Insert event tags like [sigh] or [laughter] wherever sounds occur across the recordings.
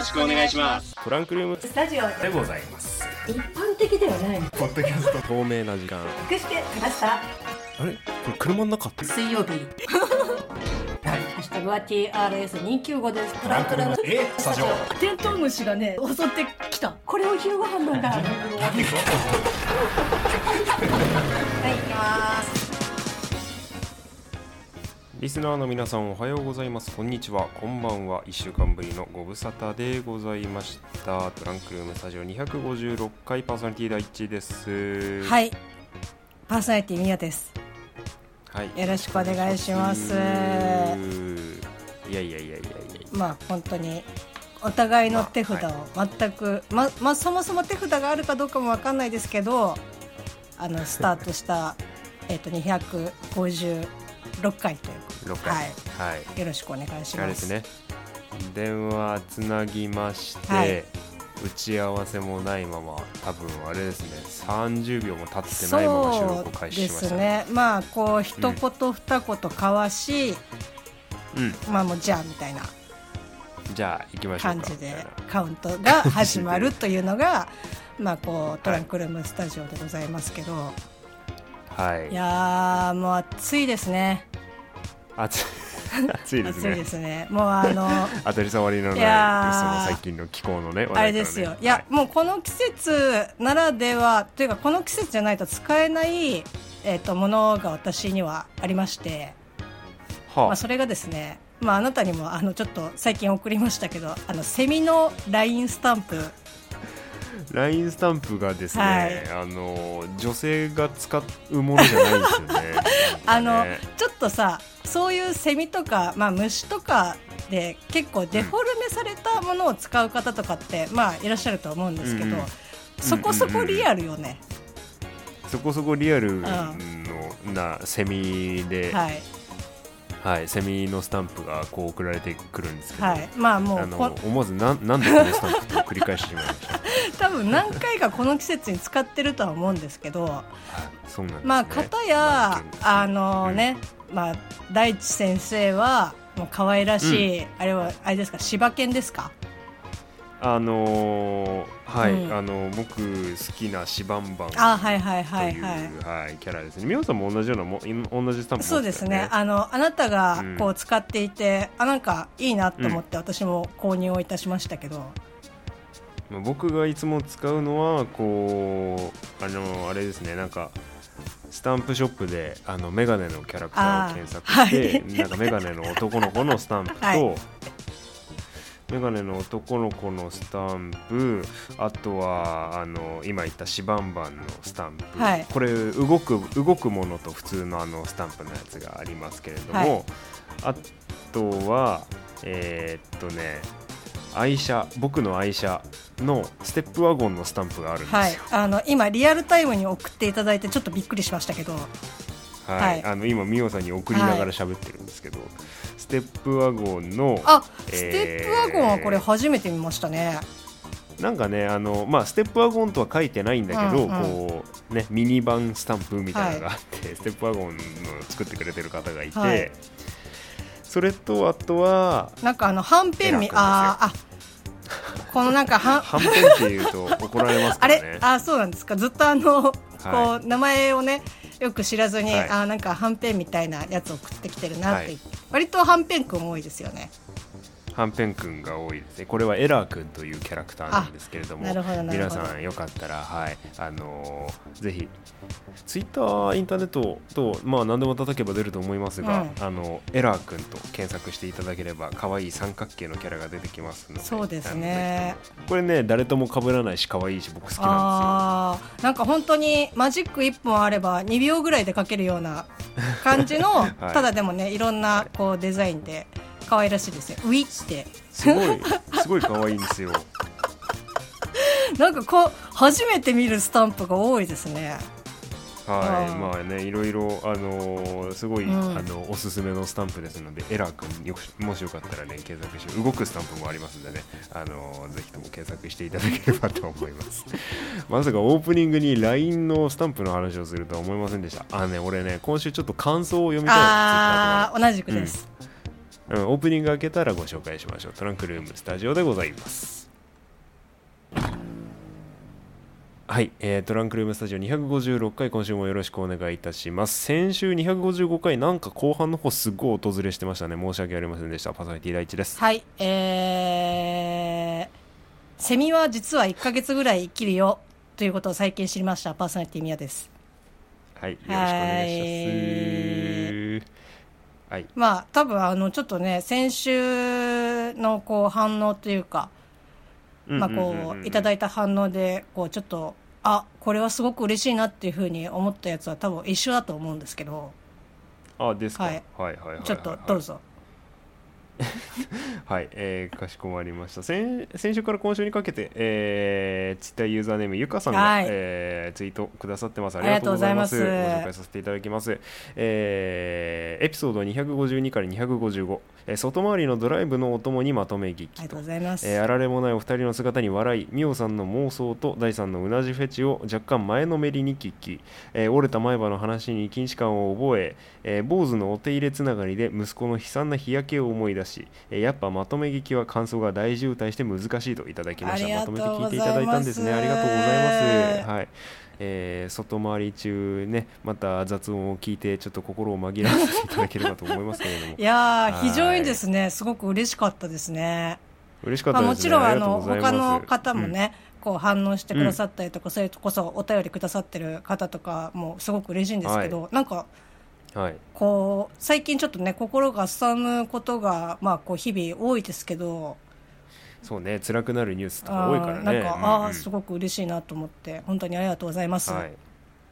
ろしくお願いします。トランクルーム。スタジオでございます。一般的ではない。ポッドキャスト。透明な時間。隠してきましたあれ？これ車の中って？水曜日。はい。ハッシュタグは TRS295 です。トランクルーム。え？スタジオ。テントウムシがね襲ってきた。これを昼ご飯なんだ。はい行きますリスナーの皆さんおはようございます。こんにちは。こんばんは。1週間ぶりのご無沙汰でございました。トランクルームスタジオ256回パーソナリティ第一です。はい。パーソナリティミヤです。はい。よろしくお願いします。いやいやいやいやいやまあ本当にお互いの手札を全く、ままあそもそも手札があるかどうかもわかんないですけどあのスタートしたえっと256回という6は回。い。はい。よろしくお願いしまあれですすね。電話つなぎまして、はい。打ち合わせもないまま多分あれですね。30秒も経ってないまま収録を開始でしましたすね。まあこう一言二言交わし、うん。まあもうじゃあみたいな。じゃあ行きましょうか。感じでカウントが始まるというのがまあこうトランクルームスタジオでございますけど、はいい。やーもう暑いですね。暑い。[laughs] 暑いです暑いねですね。もうあの当たり障りのないその最近の気候のね話題あれですよ。いや、もうこの季節ならではというかこの季節じゃないと使えない、えー、とものが私にはありまして、はあ、まあ、それがですね、まあ、あなたにもあのちょっと最近送りましたけどあのセミの LINE スタンプラインスタンプがですね、はい。あの女性が使うものじゃないですよね。[laughs] あのね。ちょっとさそういうセミとか、まあ、虫とかで結構デフォルメされたものを使う方とかって、まあ、いらっしゃると思うんですけど、うんうん。そこそこリアルよね、そこそこリアルのなセミで、はい、はい、セミのスタンプがこう送られてくるんですけど、はい、まあもあうこの思わずなんなんでこのスタンプって繰り返してしまいました？多分何回かこの季節に使ってるとは思うんですけどそうなんですね。まあ片まやああのね、まあ大地先生はもう可愛らしい、あれはあれですか柴犬ですか？あのーはい、うん。あの僕好きなシバンバンというあはいはいはいはい。はいキャラですね。みおさんも同じようなもい同じスタンプ持ってたよそうですね。あのあなたがこうう使っていて、あなんかいいなと思って私も購入をいたしましたけど、まあ僕がいつも使うのはこうあのあれですねなんか。スタンプショップであのメガネのキャラクターを検索して、はい。なんかメガネの男の子のスタンプと、[laughs] はい。メガネの男の子のスタンプあとはあの今言ったシバンバンのスタンプ、はい。これ動く動くものと普通のあのスタンプのやつがありますけれども、はい。あとはえーっとね愛車僕の愛車のステップワゴンのスタンプがあるんですよ。はい。あの今リアルタイムに送っていただいてちょっとびっくりしましたけど。はい。はい。あの今ミオさんに送りながら喋ってるんですけど、ステップワゴンのあえーステップワゴンはこれ初めて見ましたね、なんかねあの、まあ、ステップワゴンとは書いてないんだけど、うんうん。こうね、ミニバンスタンプみたいなのがあって、ステップワゴンの作ってくれてる方がいて、はいそれとあとはなんかあのはんぺんみあーあこのなんかはん [laughs] はんぺんっていうと怒られますね。[laughs] れあそうなんですか？ずっとあの、こう名前をねよく知らずに、はい。あなんかはんぺんみたいなやつを送ってきてるなって、はい。割とはんぺんくん多いですよねはんぺんくんが多いですね。これはエラーくんというキャラクターなんですけれども皆さんよかったら、はいあのーぜひツイッターインターネットと、まあ、何でも叩けば出ると思いますが、うん。あのエラーくんと検索していただければ可愛い三角形のキャラが出てきますのでそうですね。これね誰とも被らないし可愛いし僕好きなんあーなんか本当にマジック1本あれば2秒ぐらいで描けるような感じの、[laughs] い。ただでもねいろんなこうデザインで可愛らしいですよ。ウィッて。ですごい。すごい可愛いんですよ。[laughs] なんかこう初めて見るスタンプが多いですね。はい、まあね、いろいろ、あのーすごい、うん。あのおすすめのスタンプですので、エラーくんよく、もしよかったらね、検索して、動くスタンプもありますんでね、あのーぜひとも検索していただければと思います。[laughs] まさかオープニングに LINE のスタンプの話をするとは思いませんでした。あのね、俺ね、今週ちょっと感想を読みたいああ同じくです、うん、オープニング開けたらご紹介しましょう。トランクルームスタジオでございます。はい、えートランクルームスタジオ256回今週もよろしくお願いいたします。先週255回なんか後半の方すっごい訪れしてましたね。申し訳ありませんでした。パーソナリティ第一です。はいえー、セミは実は1ヶ月ぐらい生きるよ。ということを最近知りました。パーソナリティミヤです。はいよろしくお願いしますはい。まあ多分あのちょっとね先週のこう反応というかまあこういただいいた反応でこうちょっとあこれはすごく嬉しいなっていうふうに思ったやつは多分一緒だと思うんですけど。あですか、は、はいいはいはいはい。ちょっとどうぞ [laughs] はい、えーかしこまりました。先先週から今週にかけて、えー、ツイッターユーザーネームゆかさんが、はい。えーツイートくださってます。ありがとうございます。ご紹介させていただきます、えーエピソード252から255、えー外回りのドライブのお供にまとめ劇と。ありがとうございます、えーあられもないお二人の姿に笑いみおさんの妄想と第三のうなじフェチを若干前のめりに聞き、えー折れた前歯の話に禁止感を覚ええー坊主のお手入れつながりで息子の悲惨な日焼けを思い出し、えーやっぱまとめ劇は感想が大渋滞して難しいといただきました。まとめて聞いていただいたんですね。ありがとうございます。はい。えー外回り中ねまた雑音を聞いてちょっと心を紛らわせていただければと思いますけれども。いや非常にですねすごく嬉しかったですね。嬉しかっまあ、たですね。もちろんあの他の方もね、こう反応してくださったりとか、それこそお便りくださってる方とかもすごく嬉しいんですけど、なんかうんはい。こう最近ちょっとね心がすさむことが、まあ、こう日々多いですけど。そうね辛くなるニュースとか多いからね。なんか、うんあうん。あすごく嬉しいなと思って本当にありがとうございます、はい、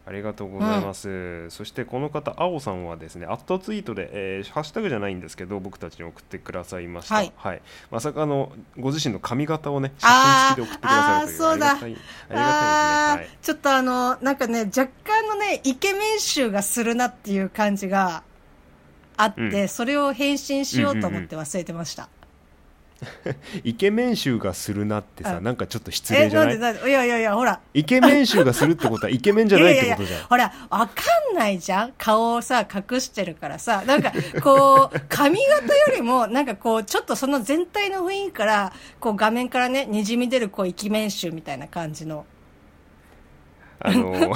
ありがとうございます、そしてこの方青さんはですねアットツイートで、えーハッシュタグじゃないんですけど僕たちに送ってくださいました、はい。まさかあのご自身の髪型をね写真付きで送ってくださるというあーあーそうだ。ありがたいありがたいですね、はい、ちょっとあのなんかね若干のねイケメン臭がするなっていう感じがあって、うん。それを返信しようと思って忘れてました、[laughs] イケメン臭がするなってさあなんかちょっと失え礼じゃない？なんでなんで？いやいやいやほら。イケメン臭がするってことは [laughs] イケメンじゃないってことじゃん。ほら、わかんないじゃん。顔をさ、隠してるからさ。なんか、こう、髪型よりも、なんかこう、ちょっとその全体の雰囲気から、こう画面からね、にじみ出る、こう、イケメン臭みたいな感じの。あの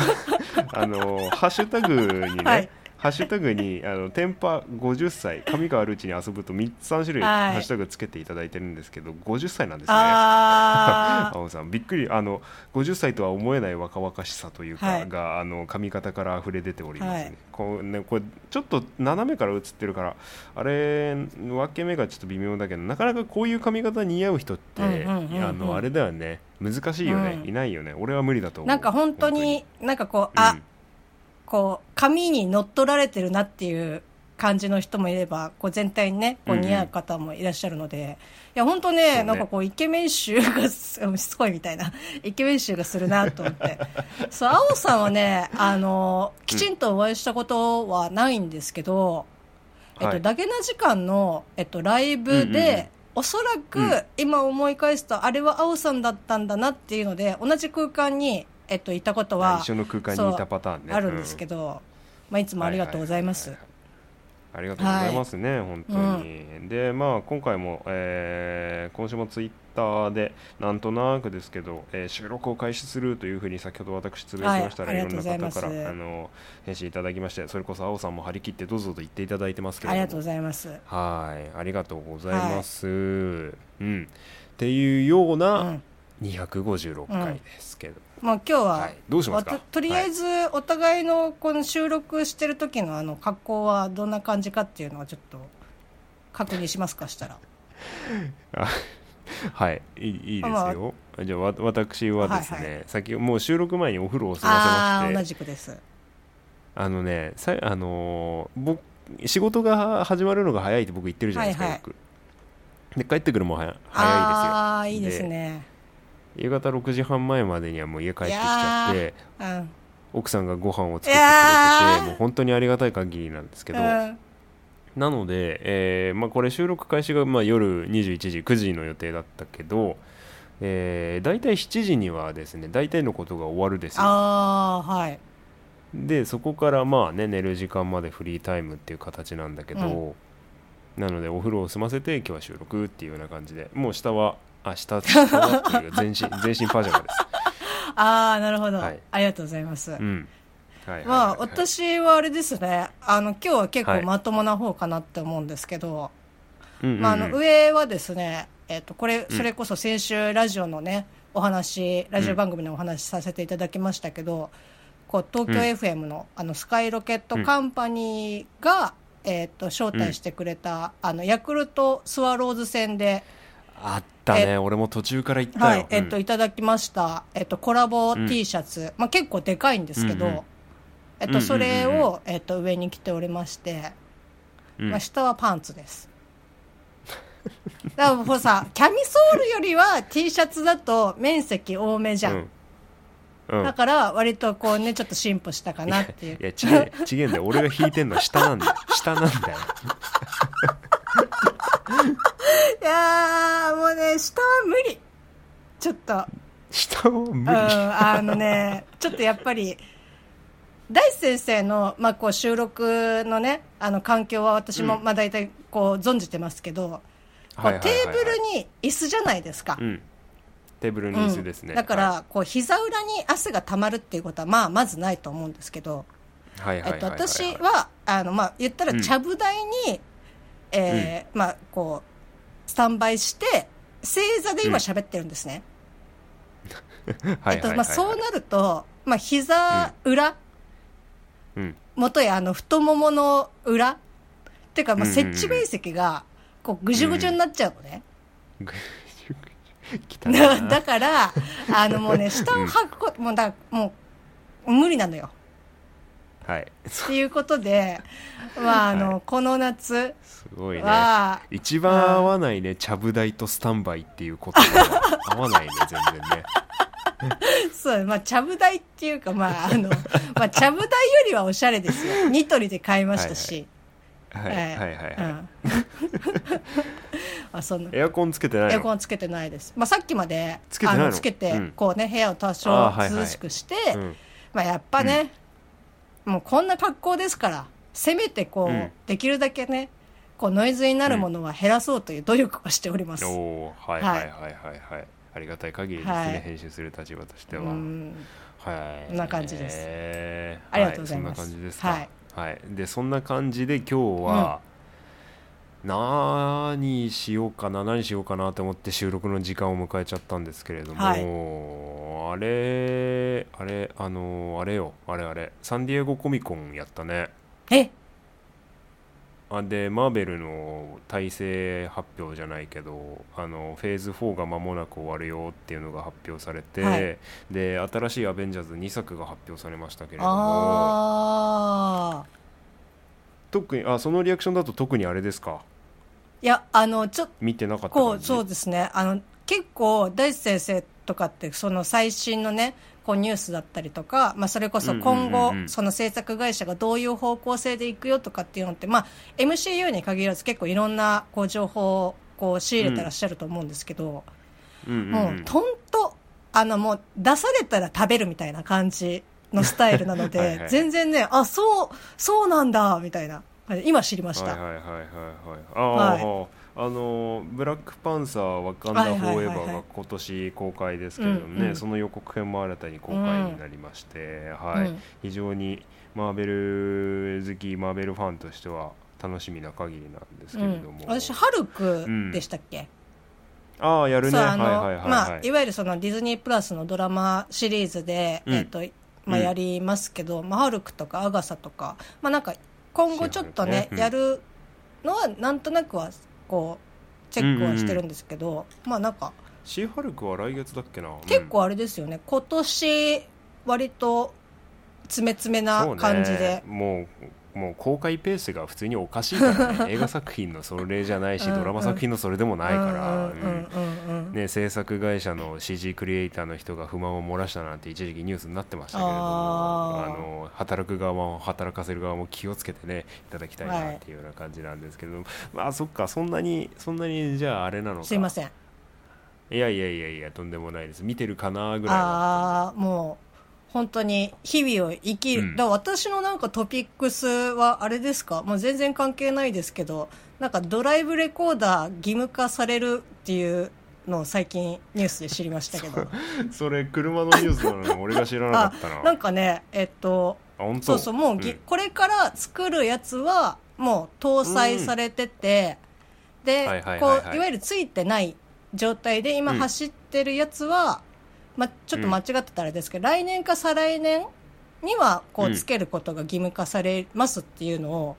あのハッシュタグにね、はいハッシュタグにあのテンパ50歳髪があるうちに遊ぶと3つ3種類はい。ハッシュタグつけていただいてるんですけど50歳なんですね。[laughs] 青さんびっくりあの50歳とは思えない若々しさというか、はい。があの髪型から溢れ出ておりますね,、はい。こうねこれちょっと斜めから映ってるからあれ分け目がちょっと微妙だけどなかなかこういう髪型似合う人って、うんうんうんうんあのあれだよね。難しいよね、うん。いないよね。俺は無理だと思う。なんか本当に、なんかこう、あ、こう、髪に乗っ取られてるなっていう感じの人もいれば、こう全体にね、こう似合う方もいらっしゃるので、いや、本当ね、ね。なんかこう、イケメン臭がす、しつこいみたいな、[laughs] イケメン臭がするなと思って。そう、青さんはね、あの、きちんとお会いしたことはないんですけど、えっと、はい。ダゲな時間の、えっと、ライブで、うんうんうん。おそらうんく今思い返すと、あれは青さんだったんだなっていうので、同じ空間に、えっと、いたことは、一緒の空間にいたパターンねあるんですけど、まあ、いつもありがとうございます。ははははありがとうございますね、本当に。で、まあ、今回も、えー今週もツイッターで、なんとなくですけど、えー収録を開始するというふうに先ほど私つぶやきましたら、はいい、ろんな方からあの返信いただきまして、それこそ青さんも張り切ってどうぞと言っていただいてますけれどもありがとうございます。はい、ありがとうございます。うん、っていうようう。なん256回ですけど、まあ、今日は、はいどうしますか？とりあえず、お互いのこの収録してる時のあの格好はどんな感じかっていうのはちょっと確認しますかしたら。あ [laughs] はい、いいいいですよ。じゃあわ私はですね、はいは先もう収録前にお風呂を済ませあまして、同じくです。あのね、さあのー僕仕事が始まるのが早いって僕言ってるじゃないですか、はいはい。で帰ってくるのも早ああ、早いでいいですすね。よ。夕方6時半前までにはもう家帰ってきちゃって、うん。奥さんがご飯を作ってくれてて、ーもう本当にありがたい限りなんですけど、うんなので、えーまあ、これ収録開始がまあ夜21時9時の予定だったけど、えー、大体7時にはですね大体のことが終わるですよああ、はい。でそこからまあね寝る時間までフリータイムっていう形なんだけど、なのでお風呂を済ませて今日は収録っていうような感じでもう下はあ下下はっていうか全身全身パジャマです。[laughs] ああなるほど、はい。ありがとうございます、うん。はい。はいまあはい。はい私はあれですね。あの今日は結はい。構まともな方かなって思うんですけど、うんうんうん。まあ、あの上はですね、えっとこれそれこそ先週ラジオのねお話ラジオ番組のお話しさせていただきましたけど、こう東京 FM の,、あのスカイロケットカンパニーが、えっと招待してくれた、あのヤクルトスワローズ戦で、あったね。俺も途中から行ったよ、はいえっとうんいただきました、えっとコラボうん。T シャツ、まあ、結構でかいんですけど、うんうんえっと、それを、えっと、上に着ておりまして、うん。まあ、下はパンツです。だからもうさ、キャミソールよりは T シャツだと面積多めじゃん。うん。うん。だから割とこうね、ちょっと進歩したかなっていう。い。やちげんだよ。俺が引いてんのは下なんだよ。下なんだよいやー、もうね、下は無理。ちょっと。下を無うん、理あのね、ちょっとやっぱり、大地先生の、まあ、こう収録のね、あの環境は私も、うん。まあ大体こう存じてますけど、テーブルに椅子じゃないですか。うん。テーブルに椅子ですね、うん。だから、はこう膝裏に汗がたまるっていうことはまあまずないと思うんですけど、いはいえっと、はい。私はあの、まあ、言ったらうん。ちゃぶ台に、えーまあ、こうスタンバイして正座で今喋ってるんですね、[laughs] はいえっとまあ、そうなると、まあ、膝裏、うん。元やあの太ももの裏。っていうか、まあ、設置面積がこうぐじゅぐじゅになっちゃうのね、だからあのもうね [laughs] 下を履くこと、もうだもう無理なのよはい。っていうことで、[laughs] まああのはい。この夏すごいね。は、一番合わないねちゃぶ台とスタンバイっていう言葉が [laughs] 合わないね全然ね。[laughs] そう、まあ、ちゃぶ台っていうか、まあ、あの、まあ、ちゃぶ台よりはおしゃれですよ。ニトリで買いましたし。はいはい。はいはい、うん。あ、そんな。エアコンつけてないの？エアコンつけてないです。まあ、さっきまで、つけてあの、つけて、うん。こうね、部屋を多少涼しくして、うん。まあ、やっぱね、もうこんな格好ですから、せめてこう、うん。できるだけね、こう、ノイズになるものは減らそうという努力をしております。おおーはいはい。はいはいはいありがたい限りですね、はい。編集する立場としては、うん。はい。こんな感じです。えー。ありがとうございます。はそんな感じですか。はい、はい。でそんな感じで今日は、何しようかな何しようかなと思って収録の時間を迎えちゃったんですけれども、はい。あれあれあのあれよあれあれ。サンディエゴコミコンやったね。え？あでマーベルの体制発表じゃないけどあのフェーズ4が間もなく終わるよっていうのが発表されて、はい。で新しい「アベンジャーズ」2作が発表されましたけれども。特にあそのリアクションだと特にあれですか？いや、あの、ちょっと、見てなかったそうですね。あの結構大地先生とかってその最新のねこうニュースだったりとか、まあ、それこそ今後、その制作会社がどういう方向性でいくよとかっていうのって、まあ、MCU に限らず結構いろんなこう情報をこう仕入れてらっしゃると思うんですけど、うんうんうん。もうとんとあのもう出されたら食べるみたいな感じのスタイルなのではい。全然ねあそうそうなんだみたいな今知りました、はいはいはいはいはい。ああ、あのブラックパンサーワカンダ・フォーエバはいはいはいはいーが今年公開ですけれどもね、うんうんその予告編も新たに公開になりまして、はい、うん。非常にマーベル好きマーベルファンとしては楽しみな限りなんですけうんれども、、私ハルクでしたっけ、ああやるね。はいはいはい、はい。まあ、いわゆるそのディズニープラスのドラマシリーズで、うん。えっとまあ、うんやりますけど、まあ、ハルクとかアガサとか、まあ、なんか今後ちょっとねやるのはなんとなくはこうチェックはしてるんですけど、まあなんかシーハルクは来月だっけな。結構あれですよね、今年割と詰め詰めな感じで、ね、もうもう公開ペースが普通におかしいからね。[laughs] 映画作品のそれじゃないしドラマ作品のそれでもないから、制作会社の CG クリエイターの人が不満を漏らしたなんて一時期ニュースになってましたけれどもあの働く側も働かせる側も気をつけてねいただきたいなっていうような感じなんですけれども、まあそっかそんなにそんなにじゃああれなのか。すいません。いやいやいやいやとんでもないです。見てるかなぐらいはああもう本当に日々を生きる、うん。だ私のなんかトピックスはあれですか？もう全然関係ないですけどなんかドライブレコーダー義務化されるっていうのを最近ニュースで知りましたけど。[laughs] それ車のニュースなのに俺が知らなかったな。なんかねえっとそうそうもうぎ、ん。これから作るやつはもう搭載されてて、で、はいはいこはいうはい。いわゆるついてない状態で今うん。走ってるやつは、ま、ちょっと間違ってたらあれですけど、来年か再来年にはこううんつけることが義務化されますっていうのを、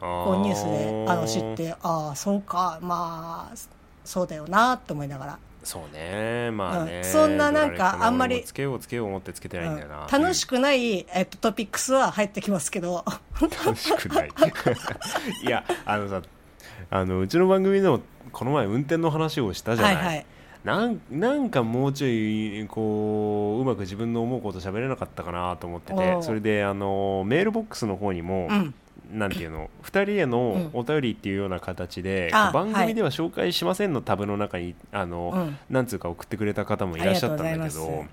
こうニュースであの知ってああそうかまあそうだよなと思いながら、そうねまあね、うん。そんななんかあんまりつけようつけよう思ってつけてないんだよな、うん。楽しく、くない、えっと、トピックスは入ってきますけど。うん楽しくない。いやあのさあのうちの番組でもこの前運転の話をしたじゃな、はいいはいなんなんかもうちょいこううまく自分の思うこと喋れなかったかなと思っててそれであのメールボックスの方にも、うん。なんていうの2人へのお便りっていうような形で、あ番組では紹介しませんのタブの中にあの、うん。なんつうか送ってくれた方もいらっしゃったんだけどま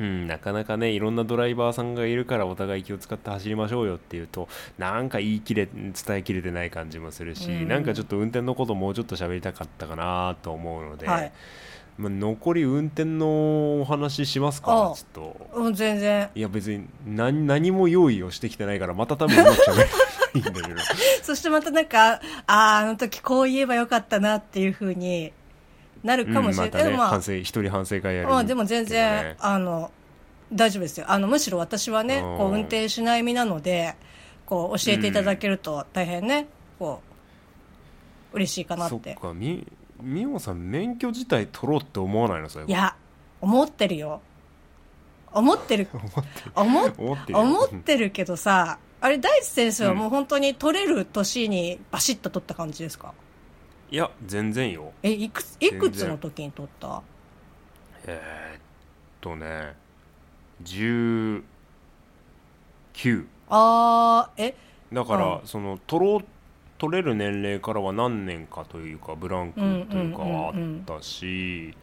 うん、なかなかねいろんなドライバーさんがいるからお互い気を使って走りましょうよっていうとなんか言い切れ伝えきれてない感じもするし、うん。なんかちょっと運転のこともうちょっと喋りたかったかなと思うので、はい。まあ、残り運転のお話しますかあちょっと。うん全然。いや別に何何も用意をしてきてないからまた多分うまく喋れないんだけど。[laughs] そしてまたなんか、ああ、あの時こう言えばよかったなっていうふうになるかもしれない。うんまたねでもまあ反省一人反省会やるまあでも全然、あの、大丈夫ですよ。あの、むしろ私はね、うんこう運転しない身なので、こう教えていただけると大変ね、こう、嬉しいかなっ。そってかみみおさん免許自体取ろうって思わないのそれいや、思ってるよ。思ってる。[laughs] 思っ思ってるよ思ってるけどさ、あれ、大地先生はもう本当に取れる年にバシッと取った感じですか、いや全然よ。え、いくつ、いくつの時に取った？えーっとね19あー、え、だから、うん。その取ろう取れる年齢からは何年かというかブランクというかはあったし、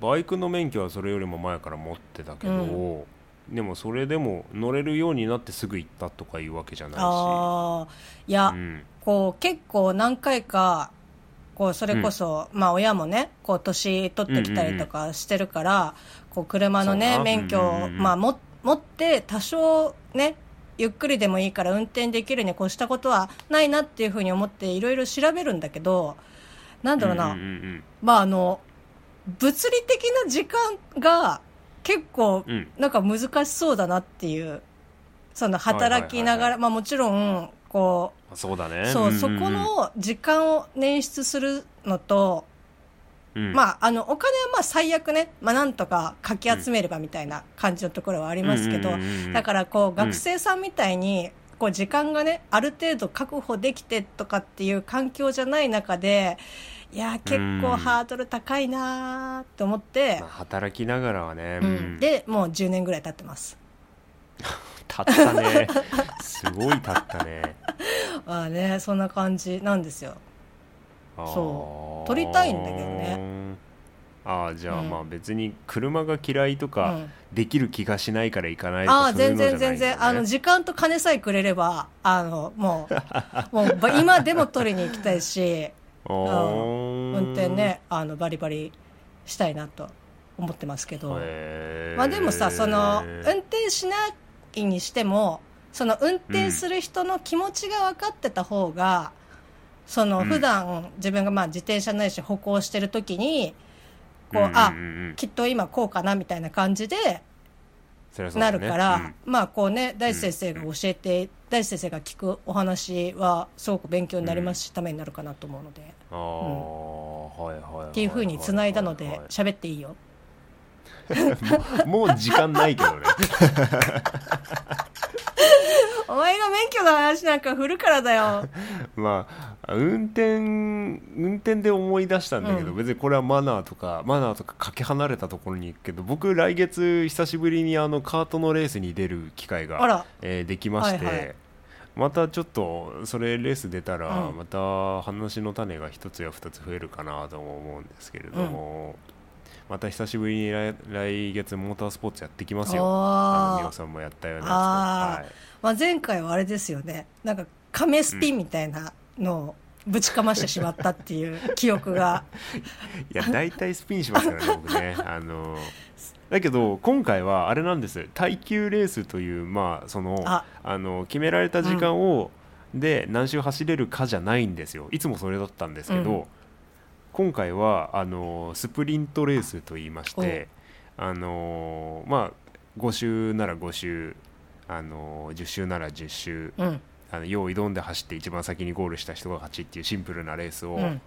バイクの免許はそれよりも前から持ってたけど、でもそれでも乗れるようになってすぐ行ったとかいうわけじゃないし。あー、いや、うん。こう、結構何回か、こう、それこそ、まあ親もね、こう、年取ってきたりとかしてるから、こう、車のね、免許を、うんうんうんまあ、も、持って、多少ね、ゆっくりでもいいから運転できるに越したことはないなっていうふうに思っていろいろ調べるんだけど、なんだろうな、んんうんまああの、物理的な時間が結構うん。なんか難しそうだなっていう、その働きながら、まあもちろん、こあそうだね。う、そう、んんん。そこの時間を捻出するのと、うん。まああの、お金はまあ最悪ね、まあなんとかかき集めればみたいな感じのところはありますけどだからこう学生さんみたいに、こう時間がね、ある程度確保できてとかっていう環境じゃない中で、いや、結構ハードル高いなーって思ってまあ、、働きながらはね、ううん。ん、で、もう10年ぐらい経ってます。[laughs] 経ったね。すごい経ったね。ああね、そんな感じなんですよ。そう。撮りたいんだけどね。ああじゃあうん。まあ別に車が嫌いとうかん、できる気がしないから行かないとああ、かそういう全然全然、あの、時間と金さえくれれば、あの、もう、[laughs] もうば、今でも取りに行きたいし、運転ね、あの、バリバリしたいなと思ってますけど。まあでもさ、その、運転しないにしても、その運転する人の気持ちが分かってた方が、そのうん。普段自分がまあ自転車ないし歩行してる時に、こう、うんうんうんあうん、きっと今こうかなみたいな感じでなるから、うん。まあこうね、大地先生が教えて、大地先生が聞くお話はすごく勉強になりますし、ためになるかなと思うので、ああ、はいはいはいはいっていうふうに繋いだのではい。喋っていいよ。[laughs] もう時間ないけどね。[laughs] お前が免許の話なんか振るからだよ。[laughs] まあ運転運転で思い出したんだけど、うん。別にこれはマナーとかマナーとかかけ離れたところに行くけど僕来月久しぶりにあのカートのレースに出る機会がえーできまして、はいはい。またちょっとそれレース出たら、うん。また話の種が一つや二つ増えるかなとも思うんですけれども、また久しぶりに来来月モータースポーツやってきますよ。あのみおさんもやったようなやつはいまあ、前回はあれですよね。なんか亀スピンみたいなのをぶちかましてしまったっていう記憶が。[laughs] いや大体スピンしますからね僕ね。[laughs] あのだけど今回はあれなんです。耐久レースというまあそのあ。あの決められた時間を、で何周走れるかじゃないんですよ。いつもそれだったんですけど、うん今回はあのスプリントレースといいましてあのまあ5周なら5周あの10周なら10周うん。あの用意どんで走って一番先にゴールした人が勝ちっていうシンプルなレースを、うん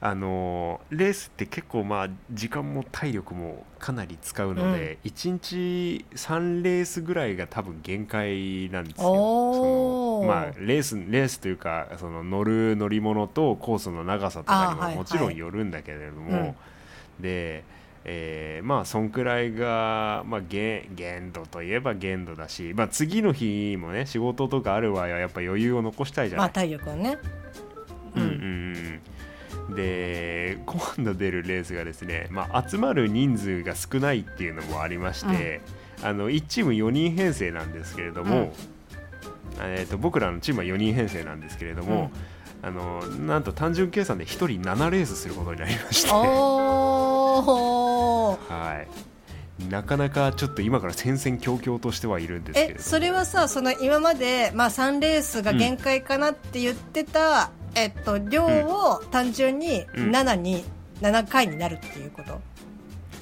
あのーレースって結構まあ時間も体力もかなり使うので、1日3レースぐらいが多分限界なんですよ。そのまあレースレースというかその乗る乗り物とコースの長さとかにももちろんよるんだけれども、うん。で、えーまあそんくらいが、まあ、限限度といえば限度だし、まあ、次の日もね仕事とかある場合はやっぱ余裕を残したいじゃない。まあ体力をね。うんうんうんで今度出るレースがですね、まあ、集まる人数が少ないっていうのもありまして、あの1チーム4人編成なんですけれども、えー、と僕らのチームは4人編成なんですけれども、あのなんと単純計算で1人7レースすることになりまして、はい、なかなかちょっと今から戦々恐々としてはいるんですけれどそれはさその今まで、まあ、3レースが限界かなって言ってた、えっと、量を単純にうん。7に、7回になるっていうこと。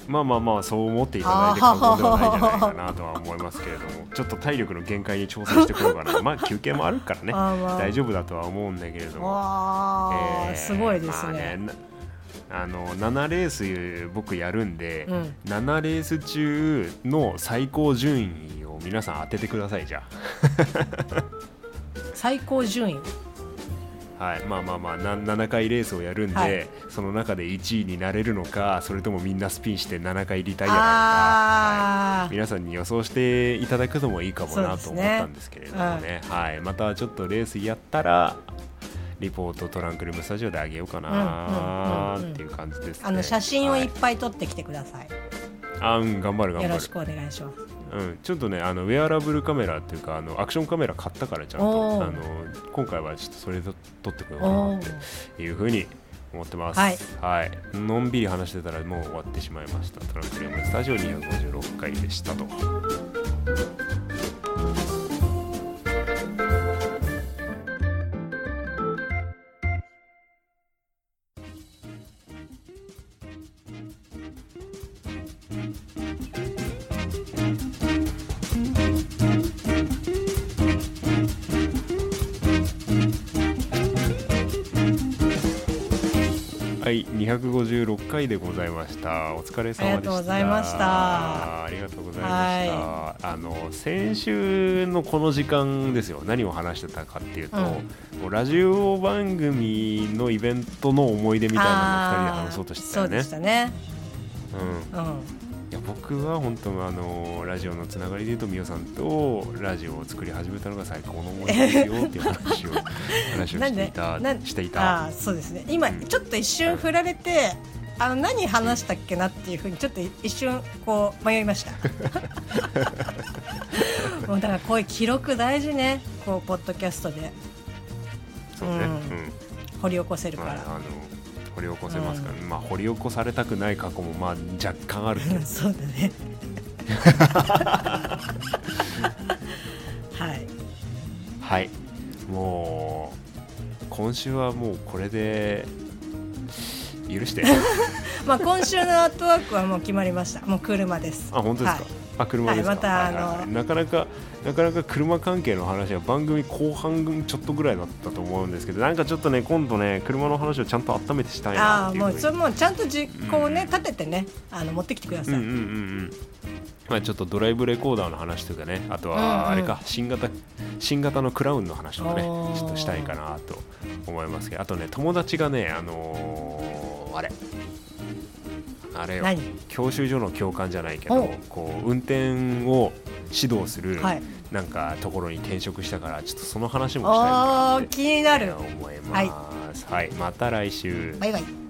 まあまあまあそう思っていただいて過言ではないんじゃないかなとは思いますけれども。[laughs] ちょっと体力の限界に挑戦してこようかな [laughs] まあ休憩もあるからね。まあ大丈夫だとは思うんだけれども、えーすごいですまあね,、なあの7レース僕やるんで、うん。7レース中の最高順位を皆さん当ててくださいじゃ [laughs] 最高順位あ、はい、まあまあまあな7回レースをやるんで、はい。その中で1位になれるのかそれともみんなスピンして7回リタイアなのか、はい。皆さんに予想していただくのもいいかもなと思ったんですけれどもそうねはい、またちょっとレースやったらリポートトランクルームスタジオであげようかなっていう感じですね。あの写真をはい。いっぱい撮ってきてください、あうん頑張る頑張る。よろしくお願いしますうん、ちょっとねあのウェアラブルカメラっていうかあのアクションカメラ買ったからちゃんとあの今回はちょっとそれで撮ってこようかなっていうふうに思ってます。はい、はい。のんびり話してたらもう終わってしまいました。トランクルームスタジオ256回でしたと回でございました。お疲れ様でした。ありがとうございましたありがとうございました。あの先週のこの時間ですよ。何を話してたかっていうと、うんラジオ番組のイベントの思い出みたいなのを二人で話そうとしてたよねそうでし。たねうん。うんいや僕は本当あのラジオのつながりで言うとみおさんとラジオを作り始めたのが最高の思い出ですよっていう話を [laughs] 話をしていたしていた。ああそうですね今うんちょっと一瞬振られてあの何話したっけなっていうふうにちょっと一瞬こう迷いました。[laughs] もうだからこういう記録大事ね。こうポッドキャストで。そうね。うん。うん。掘り起こせるから、まあ、あの掘り起こせますから、まあ掘り起こされたくない過去もまあ若干あるけど。[laughs] そうだね。[laughs] はい。はい。もう今週はもうこれで許して。[laughs] まあ今週のアートワークはもう決まりました。もう車です。あ本当ですか、はいあ車ですか、はいまたはいはいなかなかなかなか車関係の話は番組後半ちょっとぐらいだったと思うんですけどなんかちょっとね今度ね車の話をちゃんと温めてしたいああなっていうふうに。もうそれもうちゃんと実行をね、うん。立ててねあの持ってきてください、うんうんうんうん。まあ、ちょっとドライブレコーダーの話とかねあとはあれか、新型新型のクラウンの話とかねちょっとしたいかなと思いますけど。あとね友達がねあのーあれあれよ。何？教習所の教官じゃないけお。どこう運転を指導するはい。なんかところに転職したからちょっとその話もしたいなっておー気になる。思います、はい、また来週。バイバイ